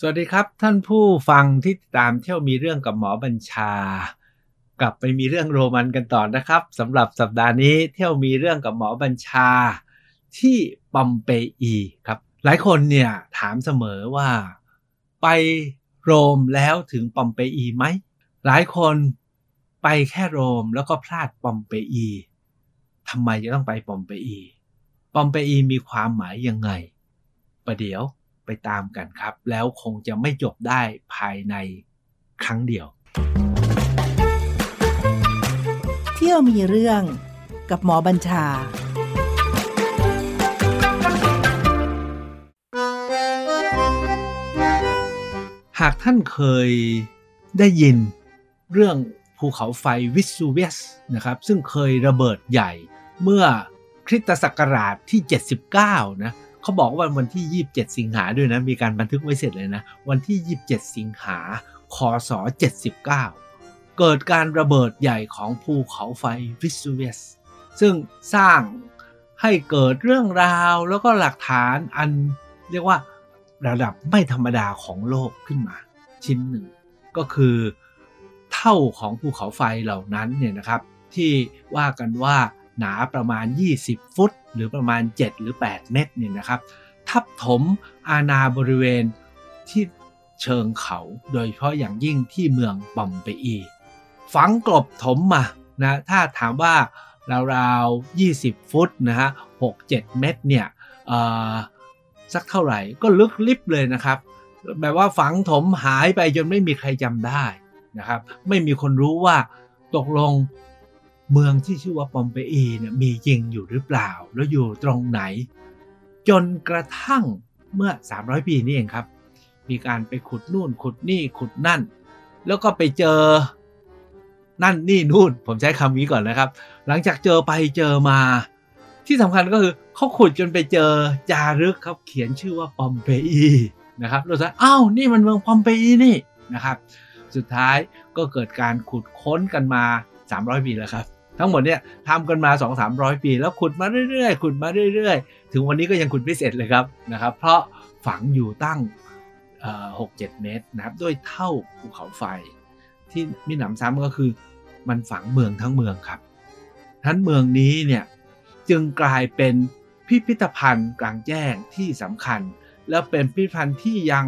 สวัสดีครับ ท่านผู้ฟังที่ตามเที่ยวมีเรื่องกับหมอบัญชา กลับไปมีเรื่องโรมันกันต่อนะครับสำหรับสัปดาห์นี้เที่ยวมีเรื่องกับหมอบัญชา ที่ปอมเปอีครับ หลายคนเนี่ยถามเสมอว่า ไปโรมแล้วถึงปอมเปอีไหมหลายคนไปแค่โรมแล้วก็พลาดปอมเปอีทำไมจะต้องไปปอมเปอี ปอมเปอีมีความหมายยังไงประเดี๋ยว ไปตามกันครับ แล้วคงจะไม่จบได้ภายในครั้งเดียว เที่ยวมีเรื่องกับหมอบัญชาหากท่านเคยได้ยินเรื่องภูเขาไฟวิสูเวียสนะครับซึ่งเคยระเบิดใหญ่เมื่อคริสตศักราชที่ 79 นะ เขาบอกว่าวันที่ 27 สิงหาด้วยนะ มีการบันทึกไว้เสร็จเลยนะ วันที่ 27 สิงหาคศ79 เกิดการระเบิดใหญ่ของภูเขาไฟวิสูเวสซึ่งสร้างให้เกิดเรื่องราวแล้วก็หลักฐานอันเรียกว่าระดับไม่ธรรมดาของโลกขึ้นมา ชิ้นหนึ่ง ก็คือเท่าของภูเขาไฟเหล่านั้นเนี่ยนะครับ ที่ว่ากันว่า หนาประมาณ 20 ฟุต หรือประมาณ 7 หรือ 8 เมตรเนี่ยนะครับ ทับถมอาณาบริเวณที่เชิงเขาโดยเฉพาะอย่างยิ่งที่เมืองปอมเปอีฝังกลบถมมานะถ้าถามว่าราวๆ 20 ฟุตนะฮะ 6-7 เมตรเนี่ยสักเท่าไหร่ก็ลึกลิบเลยนะครับแบบว่าฝังถมหายไปจนไม่มีใครจำได้นะครับ ไม่มีคนรู้ว่าตกลง เมืองที่ชื่อว่าปอมเปอีเนี่ยมีจริงอยู่หรือเปล่า แล้วอยู่ตรงไหน จนกระทั่งเมื่อ 300 ปีนี่เองครับ มีการไปขุดนู่นขุดนี่ขุดนั่น แล้วก็ไปเจอนั่นนี่นู่น ผมใช้คำนี้ก่อนนะครับ หลังจากเจอไปเจอมา ที่สำคัญก็คือเขาขุดจนไปเจอจารึกครับเขียนชื่อว่าปอมเปอีนะครับเราจะอ้าวนี่มันเมืองปอมเปอีนี่นะครับ สุดท้ายก็เกิดการขุดค้นกันมา 300 ปีแล้วครับ ทั้งหมดเนี่ยทำกันมา 2 3 0 0 ปี แล้วขุดมาเรื่อยๆ ขุดมาเรื่อยๆ ถึงวันนี้ก็ยังขุดไม่เสร็จเลยครับนะครับ เพราะฝังอยู่ตั้งหกเจ็ดเมตรนะครับ ด้วยเท่าภูเขาไฟ ที่มีหนำซ้ำก็คือ มันฝังเมืองทั้งเมืองครับทั้นเมืองนี้เนี่ยจึงกลายเป็นพิพิธภัณฑ์กลางแจ้งที่สำคัญ แล้วเป็นพิพิธภัณฑ์ที่ยัง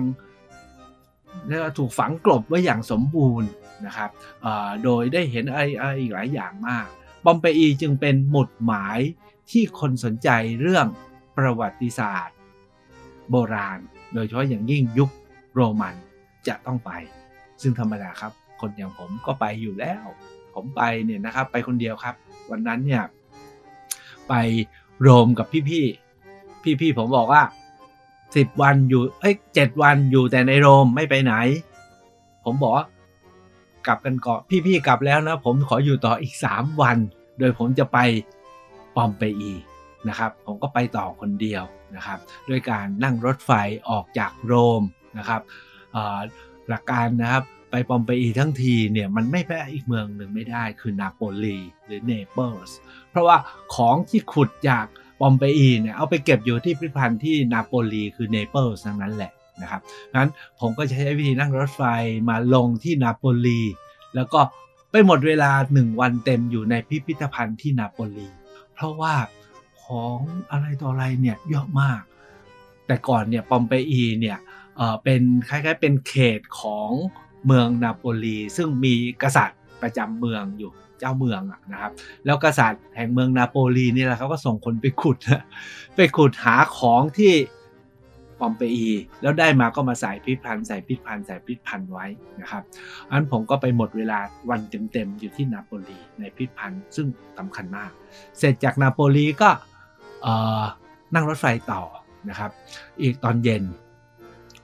ถูกฝังกลบไว้อย่างสมบูรณ์นะครับโดยได้เห็นอะไรอีกหลายอย่างมาก บอมเปอีจึงเป็นหมุดหมายที่คนสนใจเรื่องประวัติศาสตร์ โบราณ โดยเฉพาะอย่างยิ่งยุคโรมันจะต้องไป ซึ่งธรรมดาครับ คนอย่างผมก็ไปอยู่แล้ว ผมไปเนี่ยนะครับ ไปคนเดียวครับ วันนั้นเนี่ย ไปโรมกับพี่ๆพี่ๆผมบอกว่าสิบวันอยู่เอ้ยเจ็ดวันอยู่แต่ในโรมไม่ไปไหน ผมบอก กลับกันก่อนพี่ๆกลับแล้วนะ ผมขออยู่ต่ออีก 3 วัน โดยผมจะไปปอมเปอีนะครับผมก็ไปต่อคนเดียวนะครับด้วยการนั่งรถไฟออกจากโรมนะครับหลักการนะครับไปปอมเปอีทั้งทีเนี่ยมันไม่ไปอีกเมืองหนึ่งไม่ได้คือนาโปลีหรือเนเปิลส์เพราะว่าของที่ขุดจากปอมเปอีเนี่ยเอาไปเก็บอยู่ที่พิพิธภัณฑ์ที่นาโปลีคือเนเปิลส์ทั้งนั้นแหละ นะครับนั้นผมก็ใช้วิธีนั่งรถไฟมาลงที่นาโปลี แล้วก็ไปหมดเวลาหนึ่งวันเต็มอยู่ในพิพิธภัณฑ์ที่นาโปลี เพราะว่าของอะไรต่ออะไรเนี่ยเยอะมาก แต่ก่อนเนี่ยปอมเปอีเนี่ยเป็นคล้ายๆเป็นเขตของเมืองนาโปลี ซึ่งมีกษัตริย์ประจำเมืองอยู่เจ้าเมืองนะครับแล้วกษัตริย์แห่งเมืองนาโปลีนี่แหละเขาก็ส่งคนไปขุด ไปขุดหาของที่ ปอมเปอีแล้วได้มาก็มาใส่พิพันธ์ใส่พิพันธ์ใส่พิพันธ์ไว้นะครับอันผมก็ไปหมดเวลาวันเต็มๆอยู่ที่นาโปลีในพิพันธ์ซึ่งสำคัญมาก เสร็จจากนาโปลีก็นั่งรถไฟต่อนะครับ อีกตอนเย็น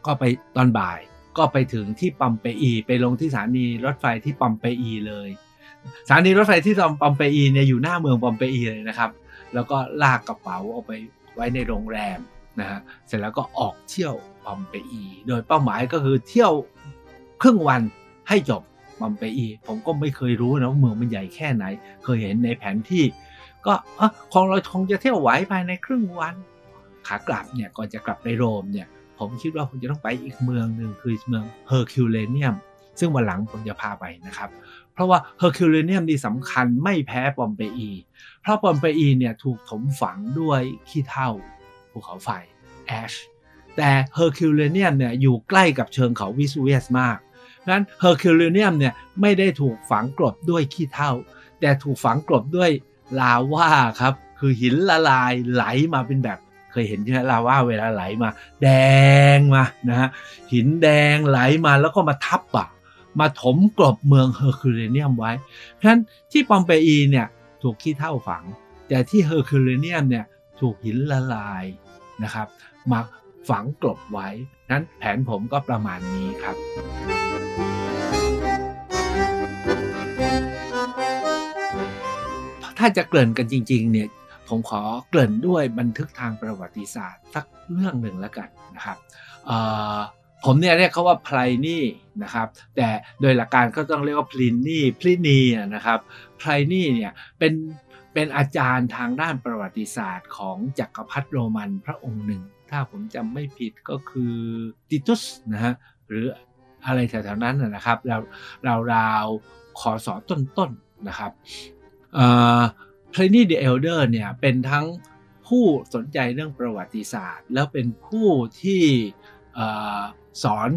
ก็ไปตอนบ่ายก็ไปถึงที่ปอมเปอีไปลงที่สถานีรถไฟที่ปอมเปอีเลยสถานีรถไฟที่ปอมเปอีเนี่ยอยู่หน้าเมืองปอมเปอีเลยนะครับ แล้วก็ลากกระเป๋าเอาไปไว้ในโรงแรม นะฮะเสร็จแล้วก็ออกเที่ยวปอมเปอี โดยเป้าหมายก็คือเที่ยวครึ่งวันให้จบปอมเปอี ผมก็ไม่เคยรู้นะว่าเมืองมันใหญ่แค่ไหน เคยเห็นในแผนที่ ก็คงเราคงจะเที่ยวไหวภายในครึ่งวัน ขากลับเนี่ยก่อนจะกลับไปโรมเนี่ยผมคิดว่าผมจะต้องไปอีกเมืองหนึ่งคือเมืองเฮอร์คิวเลเนียมซึ่งวันหลังผมจะพาไปนะครับ เพราะว่าเฮอร์คิวเลเนียมนี่สำคัญไม่แพ้ปอมเปอี เพราะปอมเปอีเนี่ยถูกถมฝังด้วยขี้เถ้า ภูเขาไฟAsh แต่เฮอร์คิวเลเนียมเนี่ยอยู่ใกล้กับเชิงเขาวิสุเวียสมากนั้นเฮอร์คิวเลเนียมเนี่ยไม่ได้ถูกฝังกลบด้วยขี้เถ้า แต่ถูกฝังกลบด้วยลาวาครับ คือหินละลายไหลมาเป็นแบบเคยเห็นใช่ไหมลาวาเวลาไหลมา แดงมานะฮะหินแดงไหลมาแล้วก็มาทับปะมาถมกลบเมืองเฮอร์คิวเลเนียมไว้เพราะฉะนั้นที่ปอมเปอีเนี่ยถูกขี้เถ้าฝัง แต่ที่เฮอร์คิวเลเนียมเนี่ยถูกหินละลาย นะครับมาฝังกลบไว้ นั้นแผนผมก็ประมาณนี้ครับถ้าจะเกริ่นกันจริงๆเนี่ยผมขอเกริ่นด้วยบันทึกทางประวัติศาสตร์สักเรื่องหนึ่งแล้วกันนะครับผมเนี่ยเรียกเขาว่า Pliny นะครับแต่โดยหลักการก็ต้องเรียกว่าพลินี่พลินีนะครับไพลนี่เนี่ยเป็น เป็นอาจารย์ทางด้านประวัติศาสตร์ของจักรพรรดิโรมันพระองค์หนึ่ง ถ้าผมจำไม่ผิดก็คือติตุสนะฮะหรืออะไรแถวๆนั้นนะครับเราเราราวขอสอต้นๆนนะครับพลนี่เดอะเอลเดอร์เนี่ยเป็นทั้งผู้สนใจเรื่องประวัติศาสตร์ แล้วเป็นผู้ที่สอน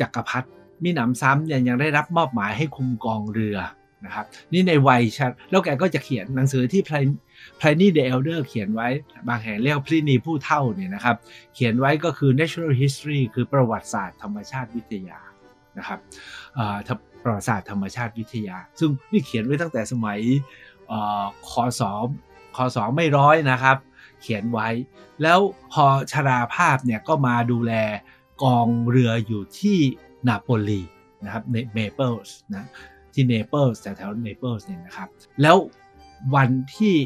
จักรพรรดิมีหนำซ้ำเนี่ยยังได้รับมอบหมายให้คุมกองเรือ นะครับนี่ในวัยชราแล้วแกก็จะเขียนหนังสือที่ Pliny the Elder เขียนไว้บางแห่งเรียกพลีนีผู้เฒ่าเนี่ยนะครับเขียนไว้ก็คือ natural history คือประวัติศาสตร์ธรรมชาติวิทยานะครับประวัติศาสตร์ธรรมชาติวิทยา ซึ่งนี่เขียนไว้ตั้งแต่สมัยคอสอคอสอไม่ร้อยนะครับ เขียนไว้แล้วพอชราภาพเนี่ยก็มาดูแลกองเรืออยู่ที่นาโปลีนะครับใน Naples นะ ที่ Naples แถวๆ Naples เนี่ยนะครับ แล้ววันที่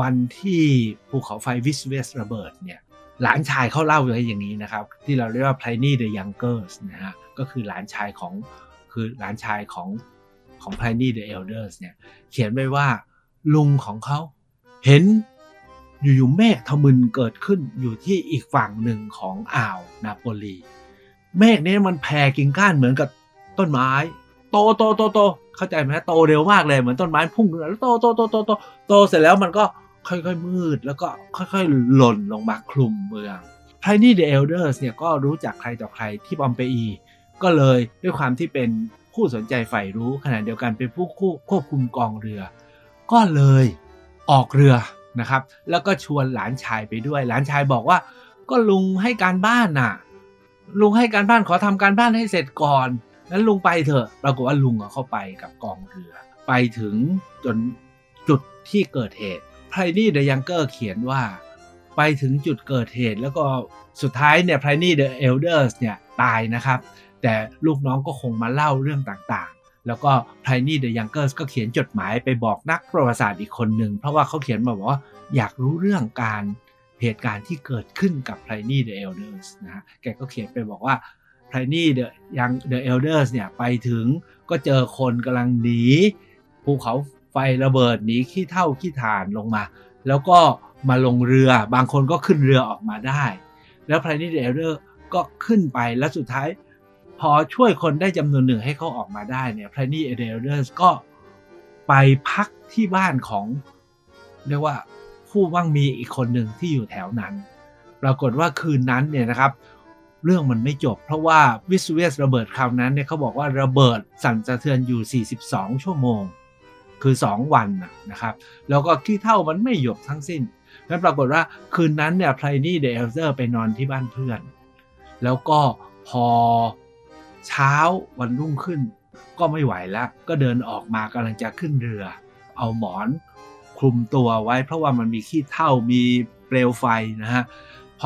วันที่ภูเขาไฟวิสุเวียสระเบิดเนี่ยหลานชายเขาเล่าไว้อย่างนี้นะครับ ที่เราเรียกว่า Pliny the Younger นะฮะก็คือหลานชายของคือหลานชายของของ Pliny the Elder เนี่ยเขียนไว้ว่าลุงของเขาเห็นอยู่ๆเมฆทมึนเกิดขึ้นอยู่ที่อีกฝั่งหนึ่งของอ่าวนาโปลี เมฆนี้มันแผ่กิ่งก้านเหมือนกับต้นไม้ โตโตโตโตเข้าใจไหมโตเร็วมากเลยเหมือนต้นไม้พุ่งขึ้นแล้วโตโตโตโตโตโตเสร็จแล้วมันก็ค่อยๆ มืด แล้วก็ค่อยๆ หล่นลงมาคลุมเมือง Pliny the Elder เนี่ยก็รู้จักใครต่อใครที่ปอมเปอีก็เลยด้วยความที่เป็นผู้สนใจใฝ่รู้ขณะเดียวกันเป็นผู้ควบคุมกองเรือ ก็เลยออกเรือนะครับ แล้วก็ชวนหลานชายไปด้วย หลานชายบอกว่า ก็ลุงให้การบ้านน่ะ ลุงให้การบ้านขอทำการบ้านให้เสร็จก่อนั้นลุงไปเถอะปรากฏว่าลุงเข้าไปกับกองเรือ ไปถึงจนจุดที่เกิดเหตุไพรนี่เดอะยังเกอร์เขียนว่า ไปถึงจุดเกิดเหตุ แล้วก็สุดท้ายเนี่ย Pliny the Elder เนี่ยตายนะครับ แต่ลูกน้องก็คงมาเล่าเรื่องต่างๆ แล้วก็ Pliny the Younger ก็เขียนจดหมายไปบอกนักประวัติศาสตร์อีกคนหนึ่ง เพราะว่าเขาเขียนมาบอกว่าอยากรู้เรื่องการเหตุการณ์ที่เกิดขึ้นกับ Pliny the Elder นะฮะแกก็เขียนไปบอกว่า Pliny the Young the Elder เนี่ยไปถึงก็เจอคนกำลังหนีภูเขาไฟระเบิดหนีขี้เถ้าขี้ถ่านลงมา แล้วก็มาลงเรือบางคนก็ขึ้นเรือออกมาได้ แล้ว Pliny the Elder ก็ขึ้นไปแล้วสุดท้าย พอช่วยคนได้จำนวนหนึ่งให้เขาออกมาได้เนี่ย Pliny the Elder ก็ไปพักที่บ้านของเรียกว่าผู้มั่งมีอีกคนหนึ่งที่อยู่แถวนั้น ปรากฏว่าคืนนั้นเนี่ยนะครับ เรื่องมันไม่จบ เพราะว่าวิสุเวียสระเบิดคราวนั้นเนี่ยเขาบอกว่าระเบิดสั่นสะเทือนอยู่ 42 ชั่วโมง คือ 2 วันนะครับแล้วก็ขี้เท่ามันไม่หยบทั้งสิ้นแล้วปรากฏว่าคืนนั้นเนี่ยไพรนี่เดลเดอร์ไปนอนที่บ้านเพื่อน แล้วก็พอเช้าวันรุ่งขึ้น ก็ไม่ไหวแล้ว ก็เดินออกมากำลังจะขึ้นเรือ เอาหมอนคลุมตัวไว้ เพราะว่ามันมีขี้เท่ามีเปลวไฟนะฮะ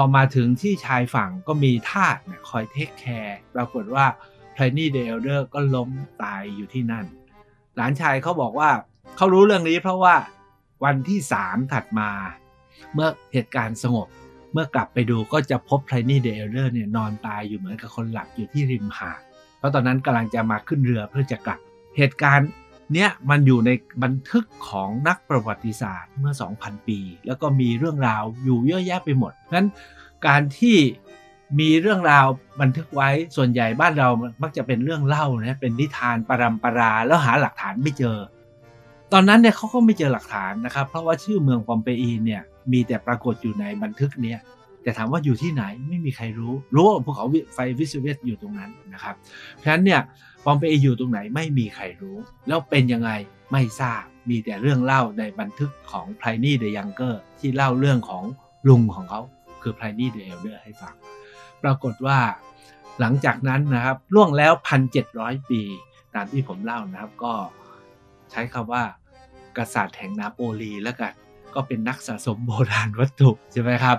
อมาถึงที่ชายฝั่งก็มีทาสคอยเทคแคร์ปรากฏว่าไพรนี่เดลเดอร์ก็ล้มตายอยู่ที่นั่น หลานชายเขาบอกว่าเขารู้เรื่องนี้เพราะว่าวันที่สามถัดมา เมื่อเหตุการณ์สงบ เมื่อกลับไปดูก็จะพบไพรนี่เดลเดอร์เนี่ยนอนตายอยู่เหมือนกับคนหลับอยู่ที่ริมหาดเพราะตอนนั้นกำลังจะมาขึ้นเรือเพื่อจะกลับเหตุการณ์ เนี้ยมันอยู่ในบันทึกของนักประวัติศาสตร์เมื่อ 2,000 ปี แล้วก็มีเรื่องราวอยู่เยอะแยะไปหมดนั้น การที่มีเรื่องราวบันทึกไว้ส่วนใหญ่บ้านเรามักจะเป็นเรื่องเล่านะเป็นนิทานปรำปราแล้วหาหลักฐานไม่เจอ ตอนนั้นเนี่ยเขาก็ไม่เจอหลักฐานนะครับ เพราะว่าชื่อเมืองปอมเปอีเนี่ยมีแต่ปรากฏอยู่ในบันทึกเนี้ยแต่ถามว่าอยู่ที่ไหนไม่มีใครรู้ รู้ว่าภูเขาไฟวิสุเวียสอยู่ตรงนั้นนะครับเพราะฉะนั้นเนี่ย ปอมเปอีอยู่ตรงไหนไม่มีใครรู้ แล้วเป็นยังไงไม่ทราบมีแต่เรื่องเล่าในบันทึกของ Pliny the Younger ที่เล่าเรื่องของลุงของเขาคือไพรนี่เดอะเอลเดอร์ให้ฟัง ปรากฏว่าหลังจากนั้นนะครับล่วงแล้ว 1,700 ปี ตามที่ผมเล่านะครับก็ใช้คำว่ากษัตริย์แห่งนาโปลีแล้วกันก็เป็นนักสะสมโบราณวัตถุใช่ไหมครับ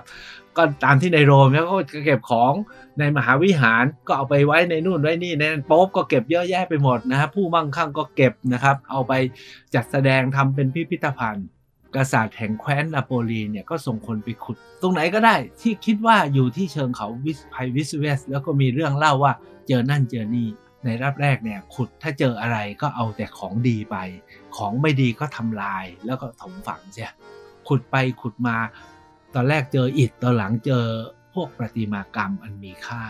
ก็ตามที่ในโรมแล้วก็เก็บของในมหาวิหารก็เอาไปไว้ในนู่นไว้นี่ในนั้นโป๊บก็เก็บเยอะแยะไปหมดนะครับผู้มั่งคั่งก็เก็บนะครับ เอาไปจัดแสดงทำเป็นพิพิธภัณฑ์ กษัตริย์แห่งแคว้นนาโปลีเนี่ยก็ส่งคนไปขุด ตรงไหนก็ได้ที่คิดว่าอยู่ที่เชิงเขาวิสไพวิสเวส แล้วก็มีเรื่องเล่าว่าเจอนั่นเจอนี่ในรับแรกเนี่ยขุดถ้าเจออะไรก็เอาแต่ของดีไป ของไม่ดีก็ทำลายแล้วก็ถมฝังเสียขุดไปขุดมา ตอนแรกเจออิฐตอนหลังเจอพวกประติมากรรมอันมีค่า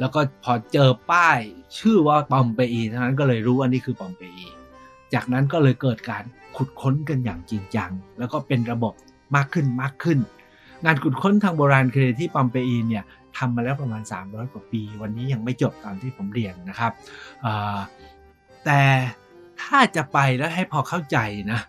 แล้วก็พอเจอป้ายชื่อว่าปอมเปอีเท่านั้นก็เลยรู้ว่านี่คือปอมเปอีจากนั้นก็เลยเกิดการขุดค้นกันอย่างจริงจัง แล้วก็เป็นระบบมากขึ้นมากขึ้น งานขุดค้นทางโบราณคดีที่ปอมเปอีเนี่ยทำมาแล้วประมาณ 300 กว่าปี วันนี้ยังไม่จบตามที่ผมเรียนนะครับ แต่ถ้าจะไปแล้วให้พอเข้าใจนะ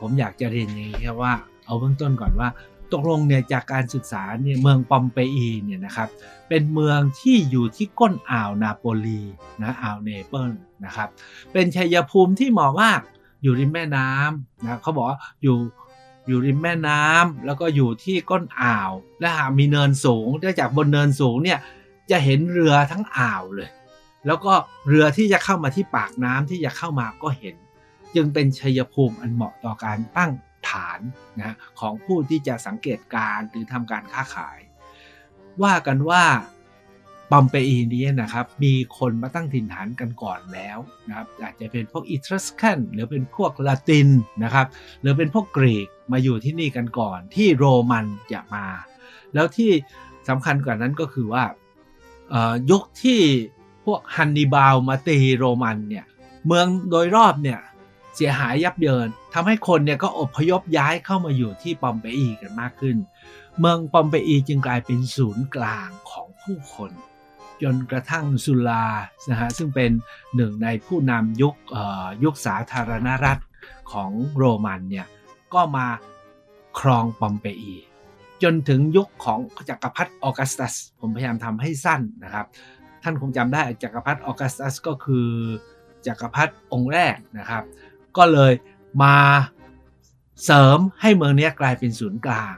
ผมอยากจะเรียนอย่างนี้ครับว่า เอาเบื้องต้นก่อนว่า ตกลงเนี่ยจากการศึกษาเนี่ยเมืองปอมเปอีเนี่ยนะครับเป็นเมืองที่อยู่ที่ก้นอ่าวนาโปลีนะอ่าวเนเปิลนะครับเป็นชัยภูมิที่เหมาะมากอยู่ริมแม่น้ำนะเขาบอกว่าอยู่อยู่ริมแม่น้ำแล้วก็อยู่ที่ก้นอ่าว และหากมีเนินสูงเนื่องจากบนเนินสูงเนี่ยจะเห็นเรือทั้งอ่าวเลย แล้วก็เรือที่จะเข้ามาที่ปากน้ำที่จะเข้ามาก็เห็น จึงเป็นชัยภูมิอันเหมาะต่อการตั้ง ฐานนะของผู้ที่จะสังเกตการหรือทำการค้าขาย ว่ากันว่าปอมเปอีนี้นะครับมีคนมาตั้งถิ่นฐานกันก่อนแล้วนะครับอาจจะเป็นพวกอิตรัสกันหรือเป็นพวกลาตินนะครับหรือเป็นพวกกรีกมาอยู่ที่นี่กันก่อน ที่โรมันจะมา แล้วที่สำคัญกว่านั้นก็คือว่ายุคที่พวกฮันนิบาลมาตีโรมันเนี่ยเมืองโดยรอบเนี่ย เสียหายยับเยินทำให้คนเนี่ยก็อพยพย้ายเข้ามาอยู่ที่ปอมเปอีกันมากขึ้น เมืองปอมเปอีจึงกลายเป็นศูนย์กลางของผู้คนจนกระทั่งสุลานะฮะซึ่งเป็นหนึ่งในผู้นำยุคยุคสาธารณรัฐของโรมันเนี่ยก็มาครองปอมเปอี จนถึงยุคของจักรพรรดิออกัสตัส ผมพยายามทำให้สั้นนะครับ ท่านคงจำได้จักรพรรดิออกัสตัสก็คือจักรพรรดิองค์แรกนะครับ ก็เลยมาเสริมให้เมืองนี้กลายเป็นศูนย์กลาง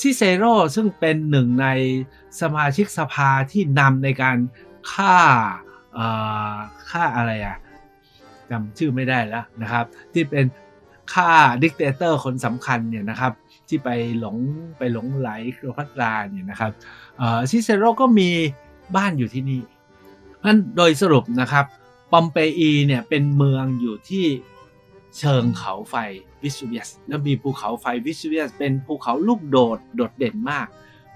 ซิเซโรซึ่งเป็นหนึ่งในสมาชิกสภาที่นำในการฆ่าฆ่าอะไรอะจำชื่อไม่ได้แล้วนะครับ ที่เป็นฆ่า dictator คนสำคัญเนี่ยนะครับ ที่ไปหลงไปหลงใหลคลีโอพัตราเนี่ยนะครับซิเซโรก็มีบ้านอยู่ที่นี่นั้นโดยสรุปนะครับปอมเปอีเนี่ยเป็นเมืองอยู่ที่ เชิงเขาไฟวิสุเวียสแล้วมีภูเขาไฟวิสุเวียสเป็นภูเขาลูกโดดโดดเด่นมาก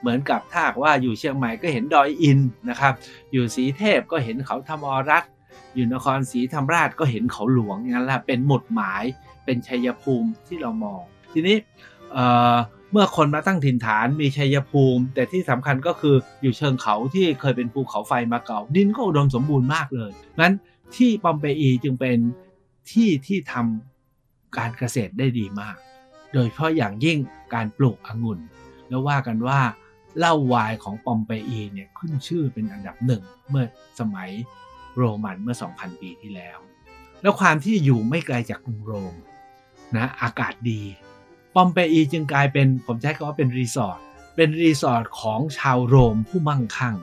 เหมือนกับถ้าว่าอยู่เชียงใหม่ก็เห็นดอยอินนะครับ อยู่สีเทพก็เห็นเขาธรรมรัตอยู่นครศรีธรรมราชก็เห็นเขาหลวงอย่างนั้นแหละเป็นหมุดหมายเป็นชัยภูมิที่เรามอง ทีนี้เมื่อคนมาตั้งถิ่นฐานมีชัยภูมิ แต่ที่สำคัญก็คืออยู่เชิงเขาที่เคยเป็นภูเขาไฟมาเก่า ดินก็อุดมสมบูรณ์มากเลยนั้นที่ปอมเปอีจึงเป็นที่ที่ทำ การเกษตรได้ดีมาก โดยเฉพาะอย่างยิ่งการปลูกองุ่น แล้วว่ากันว่าเหล้าวายของปอมเปอีเนี่ยขึ้นชื่อเป็นอันดับหนึ่งเมื่อสมัยโรมันเมื่อ 2,000 ปีที่แล้ว แล้วความที่อยู่ไม่ไกลจากกรุงโรมนะอากาศดี ปอมเปอีจึงกลายเป็นผมใช้คำว่าเป็นรีสอร์ทเป็นรีสอร์ทของชาวโรมผู้มั่งคั่ง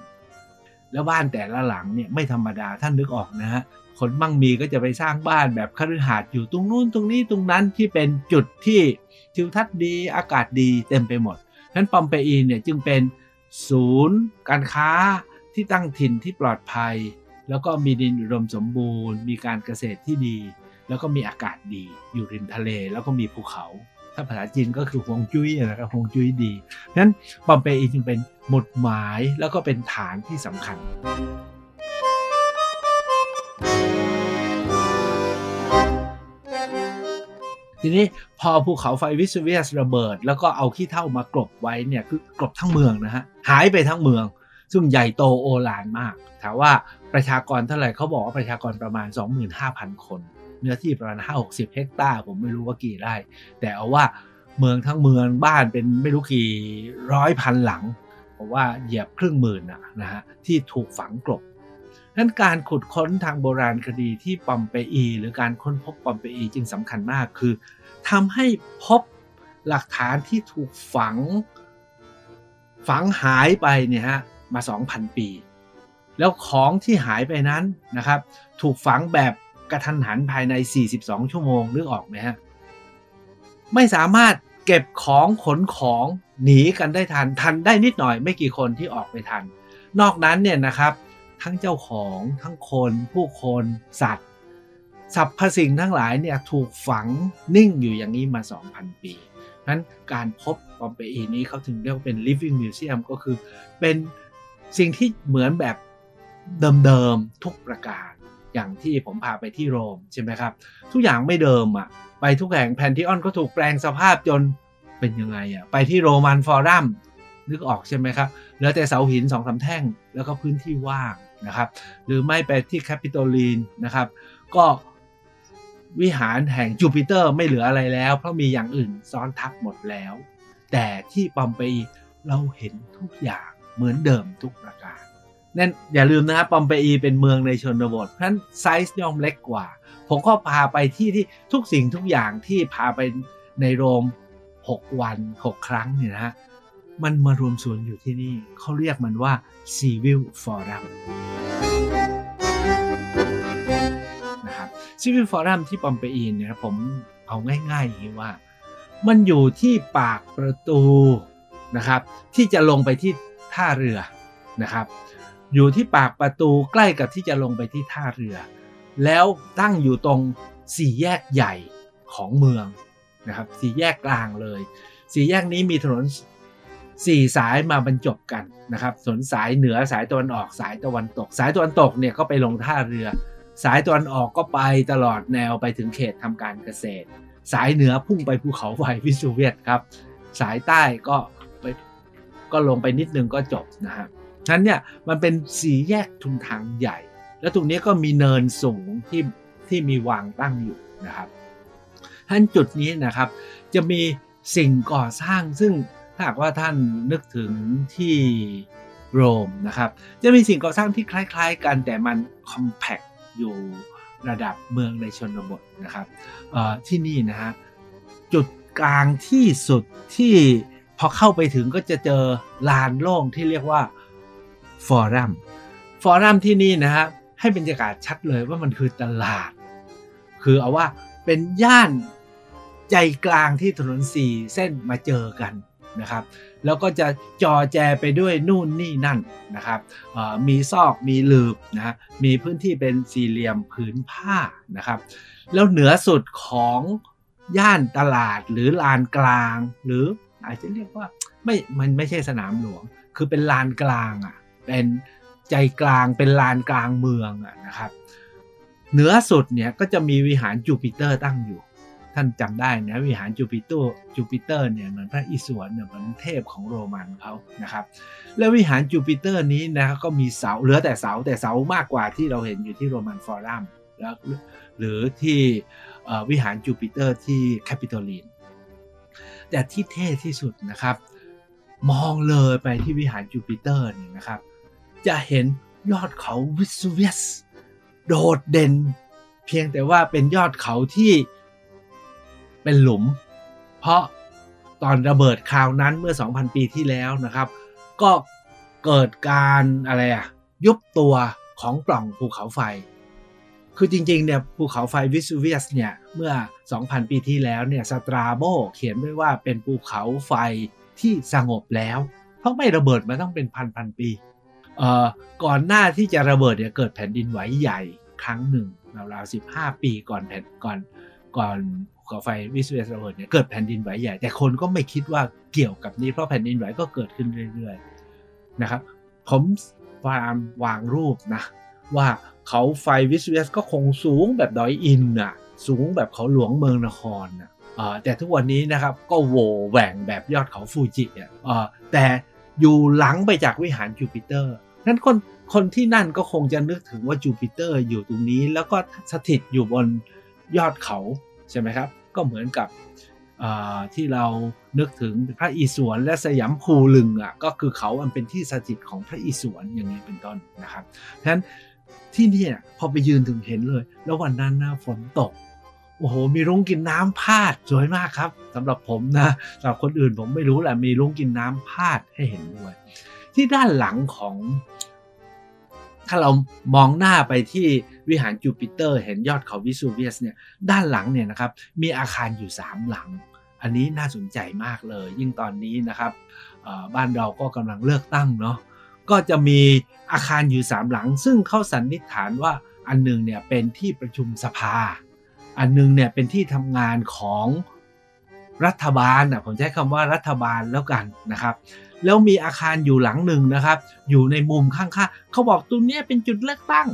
แล้วบ้านแต่ละหลังเนี่ยไม่ธรรมดาท่านนึกออกนะฮะคนมั่งมีก็จะไปสร้างบ้านแบบคฤหาสน์อยู่ตรงนู้นตรงนี้ตรงนั้นที่เป็นจุดที่ทิวทัศน์ดีอากาศดีเต็มไปหมดนั้นปอมเปอีเนี่ยจึงเป็นศูนย์การค้าที่ตั้งถิ่นที่ปลอดภัย แล้วก็มีดินอุดมสมบูรณ์ มีการเกษตรที่ดี แล้วก็มีอากาศดีอยู่ริมทะเล แล้วก็มีภูเขา ถ้าภาษาจีนก็คือฮวงจุ้ยนะครับฮวงจุ้ยดีนั้นปอมเปอีจึงเป็นหมุดหมายแล้วก็เป็นฐานที่สำคัญทีนี้พอภูเขาไฟวิสเวียสระเบิด แล้วก็เอาขี้เท่ามากลบไว้เนี่ยคือกลบทั้งเมืองนะฮะหายไปทั้งเมือง ซึ่งใหญ่โตโอฬารมาก ถามว่าประชากรเท่าไหร่เขาบอกว่าประชากรประมาณ 25,000 คน เนื้อที่ประมาณ5-60เฮกตาร์ผมไม่รู้ว่ากี่ไร่แต่เอาว่าเมืองทั้งเมืองบ้านเป็นไม่รู้กี่ร้อยพันหลังผมว่าเหยียบครึ่งหมื่นนะนะฮะที่ถูกฝังกลบนั้นการขุดค้นทางโบราณคดีที่ปอมเปอี หรือการค้นพบปอมเปอีจึงสำคัญมากคือทำให้พบหลักฐานที่ถูกฝังฝังหายไปเนี่ยฮะมา 2,000 ปี แล้วของที่หายไปนั้นนะครับ ถูกฝังแบบ กระทันหันภายใน 42 ชั่วโมงนึกออกไหมฮะ ไม่สามารถเก็บของขนของหนีกันได้ทัน ทันได้นิดหน่อยไม่กี่คนที่ออกไปทัน นอกนั้นเนี่ยนะครับ ทั้งเจ้าของทั้งคนผู้คนสัตว์สรรพสิ่งทั้งหลายเนี่ยถูกฝังนิ่งอยู่อย่างนี้มา 2,000 ปีนั้นการพบปอมเปอีนี้เขาถึงเรียกว่าเป็น living museum ก็คือเป็นสิ่งที่เหมือนแบบเดิมๆทุกประการ อย่างที่ผมพาไปที่โรมใช่ไหมครับ ทุกอย่างไม่เดิมอะ่ะ ไปทุกแห่งแพนทิออนก็ถูกแปลงสภาพจนเป็นยังไงอะ่ะ ไปที่โรมันฟอรัมนึกออกใช่ไหมครับ เหลือแต่เสาหินสองสาแท่งแล้วก็พื้นที่ว่างนะครับ หรือไม่ไปที่แคปิโตลีนนะครับ ก็วิหารแห่งจูปิเตอร์ไม่เหลืออะไรแล้ว เพราะมีอย่างอื่นซ้อนทับหมดแล้ว แต่ที่ปอมเปอีเราเห็นทุกอย่างเหมือนเดิมทุกประการ นั่นอย่าลืมนะครับปอมเปอีเป็นเมืองในชนบทเพราะฉะนั้นไซส์ย่อมเล็กกว่า ผมก็พาไปที่ที่ทุกสิ่งทุกอย่างที่พาไปในโรม 6 วัน 6 ครั้งเนี่ยนะฮะมันมารวมส่วนอยู่ที่นี่เขาเรียกมันว่า Civil Forum นะครับ Civil Forum ที่ปอมเปอีเนี่ยผมเอาง่ายๆอย่างนี้ว่า มันอยู่ที่ปากประตูนะครับ ที่จะลงไปที่ท่าเรือนะครับ อยู่ที่ปากประตูใกล้กับที่จะลงไปที่ท่าเรือ แล้วตั้งอยู่ตรงสี่แยกใหญ่ของเมืองนะครับสี่แยกกลางเลย สี่แยกนี้มีถนนสี่สายมาบรรจบกันนะครับถนนสายเหนือสายตะวันออกสายตะวันตก สายตะวันตกเนี่ยก็ไปลงท่าเรือ สายตะวันออกก็ไปตลอดแนวไปถึงเขตทำการเกษตร สายเหนือพุ่งไปภูเขาไฟวิสูเวียตครับ สายใต้ก็ไปก็ลงไปนิดนึงก็จบนะฮะ ฉะนั้นเนี่ยมันเป็นสีแยกทุนทางใหญ่ แล้วตรงนี้ก็มีเนินสูงที่ที่มีวางตั้งอยู่นะครับท่านจุดนี้นะครับ จะมีสิ่งก่อสร้างซึ่งถ้าหากว่าท่านนึกถึงที่โรมนะครับ จะมีสิ่งก่อสร้างที่คล้าย ๆ กันแต่มันคอมแพคอยู่ระดับเมืองในชนบทนะครับที่นี่นะฮะจุดกลางที่สุดที่พอเข้าไปถึงก็จะเจอลานโล่งที่เรียกว่า ฟอรัมฟอรัมที่นี่นะฮะให้บรรยากาศชัดเลยว่ามันคือตลาด คือเอาว่าเป็นย่านใจกลางที่ถนนสี่เส้นมาเจอกันนะครับ แล้วก็จะจอแจไปด้วยนู่นนี่นั่นนะครับมีซอกมีหลืบนะมีพื้นที่เป็นสี่เหลี่ยมผืนผ้านะครับ แล้วเหนือสุดของย่านตลาดหรือลานกลาง หรืออาจจะเรียกว่าไม่มันไม่ใช่สนามหลวง คือเป็นลานกลางอะ เป็นใจกลางเป็นลานกลางเมืองอะนะครับ เหนือสุดเนี่ยก็จะมีวิหารจูปิเตอร์ตั้งอยู่ ท่านจำได้นะวิหารจูปิเตอร์จูปิเตอร์เนี่ยเหมือนพระอิศวรเนี่ยเหมือนเทพของโรมันเขานะครับ แล้ววิหารจูปิเตอร์นี้นะก็มีเสาเหลือแต่เสาแต่เสามากกว่าที่เราเห็นอยู่ที่โรมันฟอรัมแล้วหรือที่วิหารจูปิเตอร์ที่แคปิตอลีนแต่ที่เท่ที่สุดนะครับ มองเลยไปที่วิหารจูปิเตอร์นี่นะครับ จะเห็นยอดเขาวิสุเวียสโดดเด่น เพียงแต่ว่าเป็นยอดเขาที่เป็นหลุม เพราะตอนระเบิดคราวนั้นเมื่อ 2,000 ปีที่แล้วนะครับ ก็เกิดการอะไรอะยุบตัวของปล่องภูเขาไฟ คือจริงๆเนี่ยภูเขาไฟวิสุเวียสเนี่ยเมื่อ 2,000 ปีที่แล้วเนี่ยสตราโบเขียนไว้ว่าเป็นภูเขาไฟที่สงบแล้ว เพราะไม่ระเบิดมาต้องเป็นพันพันปี ก่อนหน้าที่จะระเบิดเนี่ยเกิดแผ่นดินไหวใหญ่ครั้งหนึ่งราวๆ15ปีก่อนแผ่นก่อนก่อนภูเขาไฟวิสเวสระเบิดเนี่ยเกิดแผ่นดินไหวใหญ่ แต่คนก็ไม่คิดว่าเกี่ยวกับนี้เพราะแผ่นดินไหวก็เกิดขึ้นเรื่อยๆนะครับ ผมวางวางรูปนะ ภูเขาไฟวิสุเวียสก็คงสูงแบบดอยอินน่ะสูงแบบเขาหลวงเมืองนครน่ะแต่ทุกวันนี้นะครับก็โหว่แหว่งแบบยอดเขาฟูจิอะแต่ อยู่หลังไปจากวิหารจูปิเตอร์นั้นคนคนที่นั่นก็คงจะนึกถึงว่าจูปิเตอร์อยู่ตรงนี้ แล้วก็สถิตอยู่บนยอดเขาใช่ไหมครับ ก็เหมือนกับที่เรานึกถึงพระอิศวรและสยัมภูลึงค์อะก็คือเขาอันเป็นที่สถิตของพระอิศวรอย่างนี้เป็นต้นนะครับฉะนั้นที่นี่พอไปยืนถึงเห็นเลย แล้ววันนั้นนะฝนตก โอ้โห มีรุ้งกินน้ำพาดสวยมากครับสำหรับผมนะสำหรับคนอื่นผมไม่รู้แหละมีรุ้งกินน้ำพาดให้เห็นด้วย ที่ด้านหลังของ ถ้าเรามองหน้าไปที่วิหารจูปิเตอร์ เห็นยอดเขาวิสูเวียสเนี่ยด้านหลังเนี่ยนะครับมีอาคารอยู่สามหลัง อันนี้น่าสนใจมากเลย ยิ่งตอนนี้นะครับบ้านเราก็กำลังเลือกตั้งเนาะก็จะมีอาคารอยู่สามหลัง ซึ่งเข้าสันนิษฐานว่าอันหนึ่งเนี่ยเป็นที่ประชุมสภา อันนึงเนี่ยเป็นที่ทำงานของรัฐบาลนะผมใช้คำว่ารัฐบาลแล้วกันนะครับ แล้วมีอาคารอยู่หลังหนึ่งนะครับ อยู่ในมุมข้างๆเขาบอกตรงนี้เป็นจุดเลือกตั้ง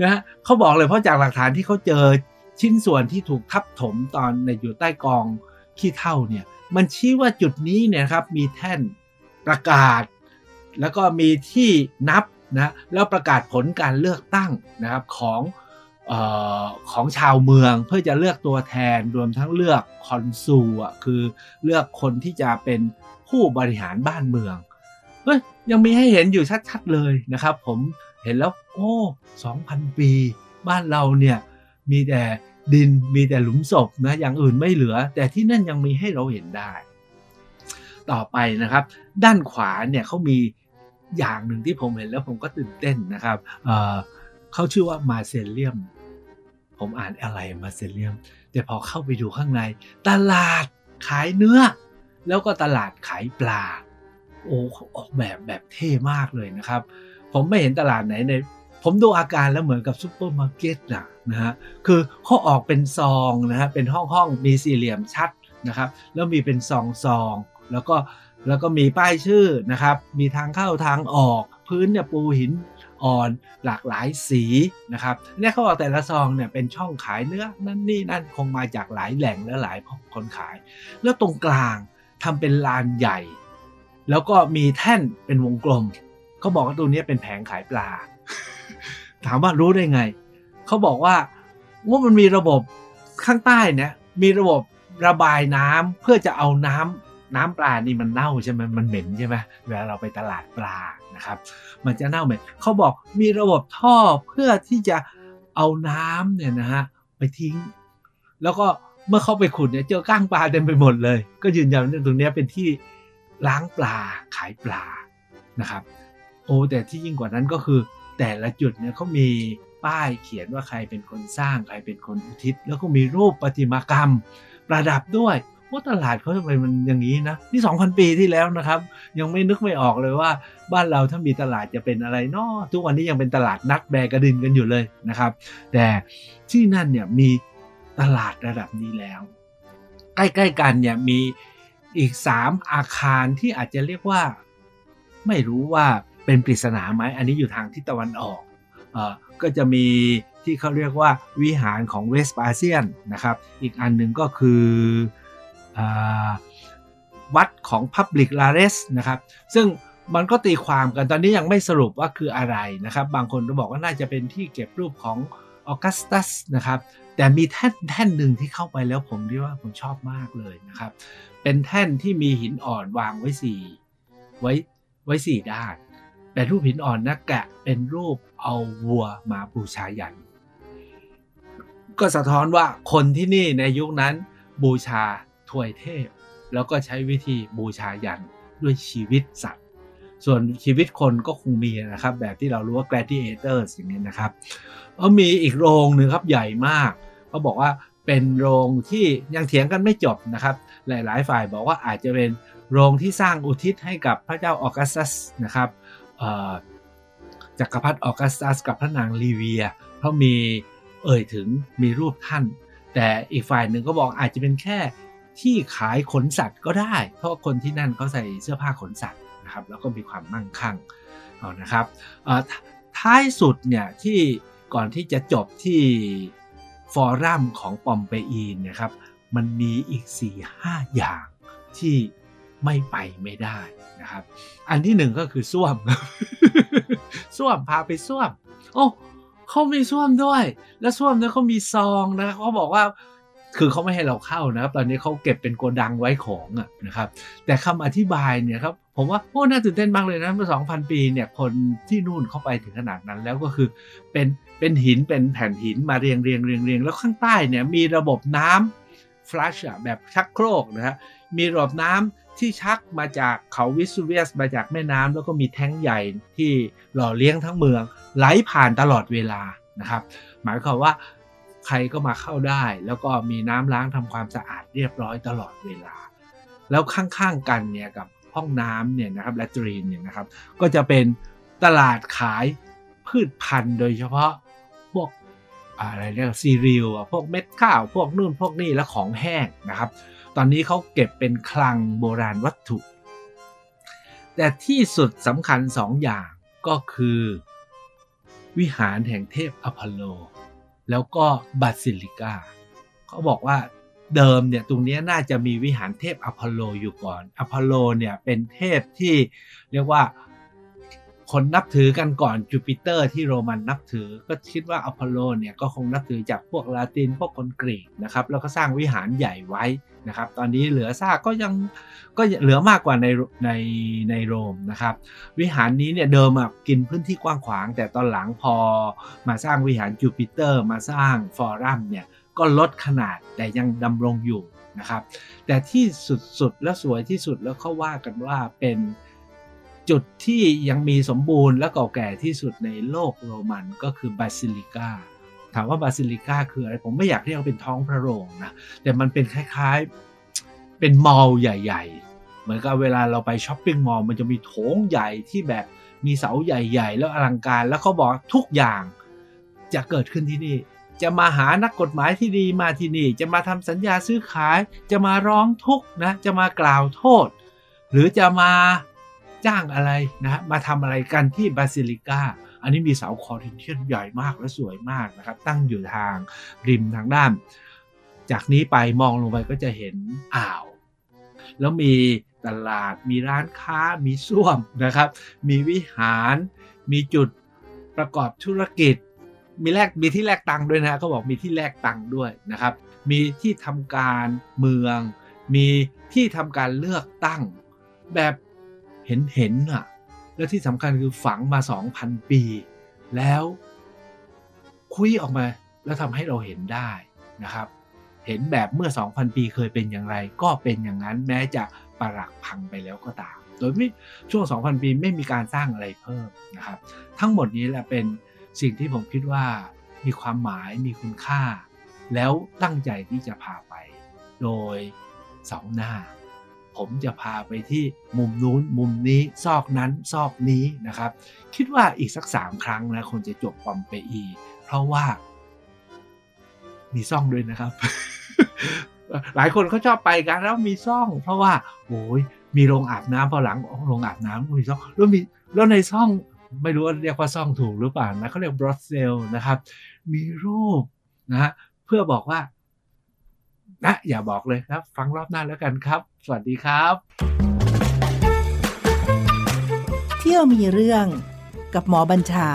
นะฮะเขาบอกเลยเพราะจากหลักฐานที่เขาเจอชิ้นส่วนที่ถูกทับถมตอนในอยู่ใต้กองขี้เท่าเนี่ย มันชี้ว่าจุดนี้เนี่ยครับมีแท่นประกาศ แล้วก็มีที่นับนะแล้วประกาศผลการเลือกตั้งนะครับของ ของชาวเมืองเพื่อจะเลือกตัวแทนรวมทั้งเลือกคอนซูอะคือเลือกคนที่จะเป็นผู้บริหารบ้านเมืองเฮ้ยยังมีให้เห็นอยู่ชัดๆเลยนะครับ ผมเห็นแล้วโอ้สองพันปี บ้านเราเนี่ยมีแต่ดินมีแต่หลุมศพนะอย่างอื่นไม่เหลือ แต่ที่นั่นยังมีให้เราเห็นได้ ต่อไปนะครับ ด้านขวาเนี่ยเขามีอย่างหนึ่งที่ผมเห็นแล้วผมก็ตื่นเต้นนะครับเขาชื่อว่ามาเซเลียม ผมอ่านอะไรมาเซเลียม แต่พอเข้าไปดูข้างใน ตลาดขายเนื้อ แล้วก็ตลาดขายปลา โอ้ออกแบบแบบเท่มากเลยนะครับ ผมไม่เห็นตลาดไหนในผมดูอาคารแล้วเหมือนกับซูเปอร์มาร์เก็ตนะนะฮะคือเขาออกเป็นซองนะฮะเป็นห้องห้องมีสี่เหลี่ยมชัดนะครับแล้วมีเป็นซองซองแล้วก็แล้วก็มีป้ายชื่อนะครับ มีทางเข้าทางออก พื้นเนี่ยปูหิน อ่อนหลากหลายสีนะครับเนี่ยเขาบอกแต่ละซองเนี่ยเป็นช่องขายเนื้อนั่นนี่นั่นคงมาจากหลายแหล่งและหลายคนขาย แล้วตรงกลางทำเป็นลานใหญ่ แล้วก็มีแท่นเป็นวงกลมเขาบอกว่าตรงนี้เป็นแผงขายปลา ถามว่ารู้ได้ไงเขาบอกว่าว่ามันมีระบบข้างใต้เนี่ยมีระบบระบายน้ำเพื่อจะเอาน้ำ น้ำปลานี่มันเน่าใช่ไหมมันเหม็นใช่ไหมเวลาเราไปตลาดปลานะครับ มันจะเน่าเหม็นเขาบอกมีระบบท่อเพื่อที่จะเอาน้ำเนี่ยนะฮะไปทิ้ง แล้วก็เมื่อเขาไปขุดเนี่ยเจอก้างปลาเต็มไปหมดเลย ก็ยืนยันว่าตรงนี้เป็นที่ล้างปลาขายปลานะครับ โอ้แต่ที่ยิ่งกว่านั้นก็คือ แต่ละจุดเนี่ยเขามีป้ายเขียนว่าใครเป็นคนสร้างใครเป็นคนอุทิศ แล้วก็มีรูปประติมากรรม ประดับด้วย ว่าตลาดเขาทำไมมันอย่างนี้นะนี่สองพันปีที่แล้วนะครับ ยังไม่นึกไม่ออกเลยว่า บ้านเราถ้ามีตลาดจะเป็นอะไรนาะทุกวันนี้ยังเป็นตลาดนัดแบกระดินกันอยู่เลยนะครับ แต่ที่นั่นเนี่ยมีตลาดระดับนี้แล้ว ใกล้ๆกันเนี่ยมีอีกสามอาคารที่อาจจะเรียกว่า ไม่รู้ว่าเป็นปริศนาไหมอันนี้อยู่ทางทิศตะวันออกเออก็จะมีที่เขาเรียกว่าวิหารของเวสปาเซียนนะครับ อีกอันหนึ่งก็คือ วัดของ Public l a r e s นะครับซึ่งมันก็ตีความกันตอนนี้ยังไม่สรุปว่าคืออะไรนะครับ บางคนก็บอกว่าน่าจะเป็นที่เก็บรูปของออกัสตัสนะครับ แต่มีแท่นแท่นหนึ่งที่เข้าไปแล้วผมเรียกว่าผมชอบมากเลยนะครับ เป็นแท่นที่มีหินอ่อนวางไว้สี่ไว้ไว้สี่ด้าน แต่รูปหินอ่อนนะแกะเป็นรูปเอาวัวมาบูชายัน ก็สะท้อนว่าคนที่นี่ในยุคนั้นบูชา ถวยเทพ แล้วก็ใช้วิธีบูชายันด้วยชีวิตสัตว์ ส่วนชีวิตคนก็คงมีนะครับ แบบที่เรารู้ว่า gladiators อย่างนี้นะครับเออมีอีกโรงหนึ่งครับใหญ่มากเขาบอกว่าเป็นโรงที่ยังเถียงกันไม่จบนะครับ หลายๆ ฝ่ายบอกว่าอาจจะเป็นโรงที่สร้างอุทิศให้กับพระเจ้าออกัสตัสนะครับจักรพรรดิออกัสตัสกับพระนางลีเวีย เพราะมีเอ่ยถึงมีรูปท่าน แต่อีกฝ่ายหนึ่งก็บอกอาจจะเป็นแค่ ที่ขายขนสัตว์ก็ได้ เพราะคนที่นั่นเขาใส่เสื้อผ้าขนสัตว์นะครับ แล้วก็มีความมั่งคั่งเอานะครับท้ายสุดเนี่ยที่ก่อนที่จะจบที่ฟอรัมของปอมเปอีนนะครับ มันมีอีก 4-5 อย่างที่ไม่ไปไม่ได้นะครับ อันที่หนึ่งก็คือส้วมส้วมพาไปส้วม โอ้เขามีส้วมด้วย แล้วส้วมเนี่ยเขามีซองนะเขาบอกว่า คือเขาไม่ให้เราเข้านะครับ ตอนนี้เขาเก็บเป็นโกดังไว้ของอะนะครับ แต่คำอธิบายเนี่ยครับผมว่าโอ้น่าตื่นเต้นมากเลยนะเมื่อ 2,000 ปีเนี่ยคนที่นู่นเข้าไปถึงขนาดนั้นแล้วก็คือเป็นเป็นหินเป็นแผ่นหินมาเรียงเรียงเรียงเรียงแล้วข้างใต้เนี่ยมีระบบน้ำฟลัชแบบชักโครกนะฮะมีระบบน้ำที่ชักมาจากเขาวิสูเวียสมาจากแม่น้ำแล้วก็มีแท้งใหญ่ที่หล่อเลี้ยงทั้งเมือง ไหลผ่านตลอดเวลานะครับ หมายความว่า ใครก็มาเข้าได้ แล้วก็มีน้ำล้างทำความสะอาดเรียบร้อยตลอดเวลา แล้วข้างๆกันเนี่ยกับห้องน้ำเนี่ยนะครับ latrine เนี่ยนะครับ ก็จะเป็นตลาดขายพืชพันธุ์โดยเฉพาะพวกอะไรเรียกซีเรียลพวกเม็ดข้าวพวกนู่นพวกนี่และของแห้งนะครับ ตอนนี้เขาเก็บเป็นคลังโบราณวัตถุ แต่ที่สุดสำคัญสองอย่างก็คือ วิหารแห่งเทพอพอลโล แล้วก็บาซิลิกาเขาบอกว่าเดิมเนี่ยตรงนี้น่าจะมีวิหารเทพอพอลโลอยู่ก่อนอพอลโลเนี่ยเป็นเทพที่เรียกว่าคนนับถือกันก่อนจูปิเตอร์ที่โรมันนับถือ ก็คิดว่าอพอลโลเนี่ยก็คงนับถือจากพวกลาตินพวกคนกรีกนะครับแล้วก็สร้างวิหารใหญ่ไว้ นะครับ ตอนนี้เหลือซากก็ยังก็เหลือมากกว่าในในในโรมนะครับ วิหารนี้เนี่ยเดิมกินพื้นที่กว้างขวาง แต่ตอนหลังพอมาสร้างวิหารจูปิเตอร์ มาสร้าง forum เนี่ยก็ลดขนาดแต่ยังดำรงอยู่นะครับ แต่ที่สุดๆและสวยที่สุดแล้วเขาว่ากันว่าเป็นจุดที่ยังมีสมบูรณ์และเก่าแก่ที่สุดในโลกโรมันก็คือบาซิลิกา ถามว่าบาซิลิก้าคืออะไร ผมไม่อยากเรียกเป็นท้องพระโรงนะ แต่มันเป็นคล้ายๆ เป็น mall ใหญ่ ๆ เหมือนกับเวลาเราไป shopping mall มันจะมีโถงใหญ่ที่แบบมีเสาใหญ่ ๆ แล้วอลังการ แล้วเขาบอกทุกอย่างจะเกิดขึ้นที่นี่ จะมาหานักกฎหมายที่ดีมาที่นี่ จะมาทำสัญญาซื้อขาย จะมาร้องทุกนะ จะมากล่าวโทษ หรือจะมาจ้างอะไรนะ มาทำอะไรกันที่บาซิลิก้า อันนี้มีเสาคอรินเทียนใหญ่มากและสวยมากนะครับ ตั้งอยู่ทางริมทางด้าน จากนี้ไปมองลงไปก็จะเห็นอ่าว แล้วมีตลาดมีร้านค้ามีส้วมนะครับ มีวิหาร มีจุดประกอบธุรกิจ มีแลกมีที่แลกตังค์ด้วยนะเขาบอกมีที่แลกตังค์ด้วยนะครับ มีที่ทำการเมือง มีที่ทำการเลือกตั้งแบบเห็นเห็นอะ แล้วที่สำคัญคือฝังมา 2,000 ปี แล้วคุยออกมาแล้วทำให้เราเห็นได้นะครับ เห็นแบบเมื่อ 2,000 ปีเคยเป็นอย่างไร ก็เป็นอย่างนั้นแม้จะปรักพังไปแล้วก็ตาม โดยไม่ช่วง 2,000 ปีไม่มีการสร้างอะไรเพิ่มนะครับ ทั้งหมดนี้แหละเป็นสิ่งที่ผมคิดว่ามีความหมายมีคุณค่า แล้วตั้งใจที่จะพาไป โดยสองหน้า ผมจะพาไปที่มุมนู้นมุมนี้ซอกนั้นซอกนี้นะครับ คิดว่าอีกสักสามครั้งนะคงจะจบปอมเปอี เพราะว่า มีซ่องด้วยนะครับ หลายคนเขาชอบไปกันแล้วมีซ่อง เพราะว่าโอ้ยมีโรงอาบน้ำพอหลังโรงอาบน้ำมีซ่องแล้วมีแล้วในซ่องไม่รู้ว่าเรียกว่าซ่องถูกหรือเปล่านะเขาเรียกบรอสเซลนะครับ มีรูปนะฮะเพื่อบอกว่า นะอย่าบอกเลยครับ ฟังรอบหน้าแล้วกันครับ สวัสดีครับ เที่ยวมีเรื่องกับหมอบัญชา